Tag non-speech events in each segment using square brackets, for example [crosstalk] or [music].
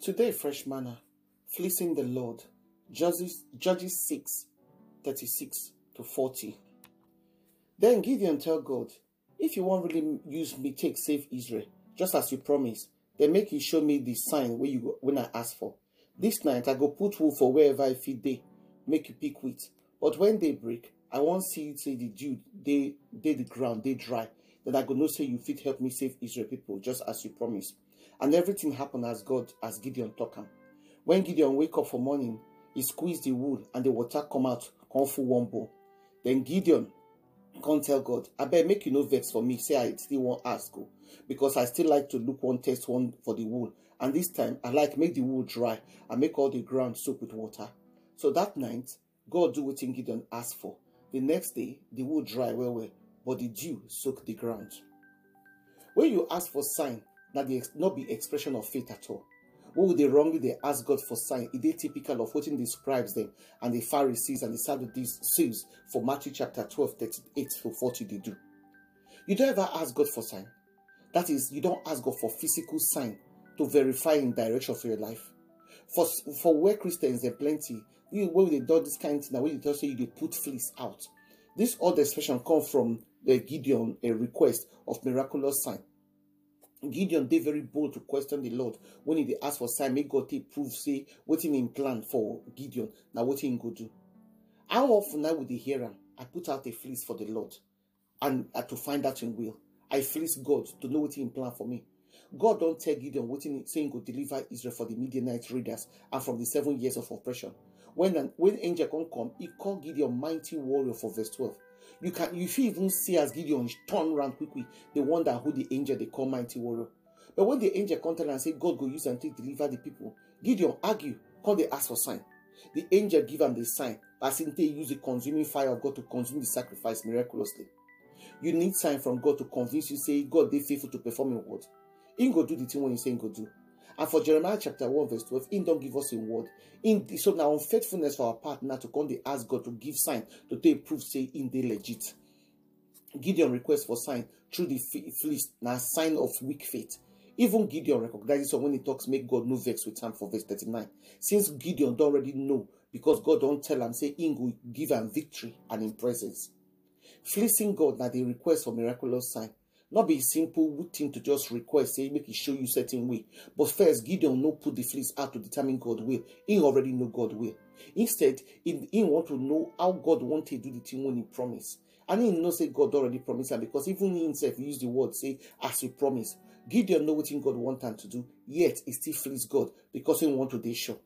Today, fresh manna, fleecing the Lord. Judges, Judges 6 36 to 40. Then Gideon tell God, If you want really use me, take save Israel, just as you promised, then make you show me the sign when you when I ask for. This night I go put wool for wherever I feed day, make you pick wheat. But when they break, I want see you say the dew they they the ground they dry. Then I go no say you fit help me save Israel people, just as you promised. And everything happened as God as Gideon talk am. When Gideon wake up for morning, he squeeze the wool and the water come out, come full one bowl. Then Gideon come tell God, I bet make you no vex for me, say I still want ask go. Because I still like to look one test one for the wool. And this time I like make the wool dry and make all the ground soak with water. So that night, God do what Gideon asked for. The next day, the wool dry well well, but the dew soak the ground. When you ask for sign, that dey not be expression of faith at all. What would they wrongly they ask God for sign? Is typical of what the scribes them and the Pharisees and the Sadducees for Matthew chapter 12, 38 to 40 they do. You don't ever ask God for sign. That is, you don't ask God for physical sign to verify in direction for your life. For for where Christians are plenty, you when they do this kind of thing, when you just say you they put fleece out. This other expression come from the Gideon a request of miraculous sign. Gideon dey very bold to question the Lord when he dey ask for sign make God take prove say wetin him plan for Gideon Now what him go do. How often I would dey hear am? I put out a fleece for the Lord and uh, to find out him will. I fleece God to know what him plan for me. God don't tell Gideon wetin say him go deliver Israel for the Midianite raiders and from the seven years of oppression. When an, when angel come come, he call Gideon mighty warrior for verse 12. You can you fit even see as Gideon turn around quickly, they wonder who the angel they call mighty warrior. But when the angel come tell and say God go use and take deliver the people, Gideon argue, come they ask for sign. The angel give him the sign, as in they use the consuming fire of God to consume the sacrifice miraculously. You need sign from God to convince you, say God they faithful to perform in word. He go do the thing when he say he go do. And for Jeremiah chapter 1, verse 12, he don't give us a word. In the, so now unfaithfulness for our partner to come they ask God to give sign to take proof say in they legit. Gideon requests for sign through the fleece now sign of weak faith. Even Gideon recognizes so when he talks, make God no vex with him for verse 39. Since Gideon don't already know, because God don't tell him, say, in will give him victory and in presence. Fleecing God now the request for miraculous sign. Not be a simple thing to just request, say, make it show you certain way. But first, Gideon no put the fleece out to determine God will. He already know God will. Instead, he, he want to know how God want to do the thing when he promise. And he know say God already promised him because even he himself use the word say as he promise. Gideon know what God want him to do, yet he still flees God because he want to dey sure.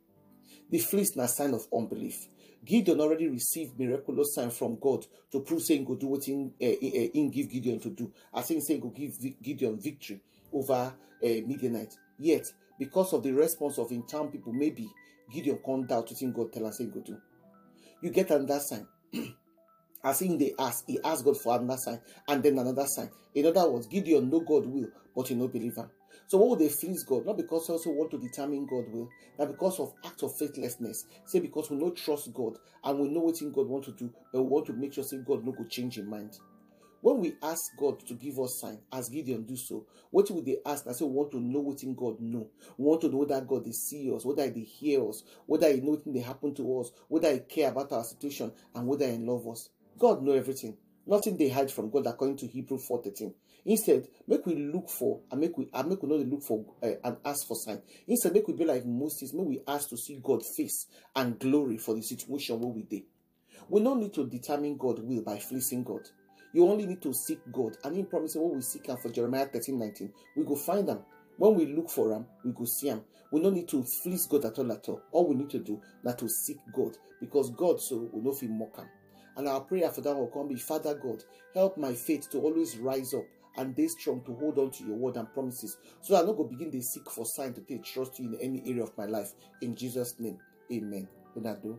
The fleece na sign of unbelief. Gideon already received miraculous sign from God to prove saying go do what in, uh, he give Gideon to do. As in saying go give Gideon victory over uh, Midianite. Yet, because of the response of in town people, maybe Gideon can't doubt what God tell us say go do. You get another sign. [clears throat] As in they ask, he asked God for another sign and then another sign. In other words, Gideon know God will, but he no believe him. So what would they fleece God? Not because they also want to determine God will, not because of act of faithlessness. Say because we no trust God and we know what God want to do, but we want to make sure say God no go change in mind. When we ask God to give us sign, as Gideon do so, what would they ask? I say we want to know what in God know. We want to know that God they see us, whether they hear us, whether He know what they happen to us, whether He care about our situation, and whether He love us. God know everything. Nothing they hide from God according to Hebrew 4.13. Instead, make we look for and make we and make we not look for uh, and ask for sign. Instead, make we be like Moses. Make we ask to see God face and glory for the situation where we did. We don't need to determine God will by fleecing God. You only need to seek God. And in promising what we seek him for Jeremiah 13, 19, we go find them. When we look for him, we go see him. We don't need to fleece God at all at all. All we need to do is to seek God. Because God so know if he mock him. And our prayer for that will come be, Father God, help my faith to always rise up and be strong to hold on to your word and promises. So I'm not go begin to seek for sign to take trust you in any area of my life. In Jesus' name, amen. Donado.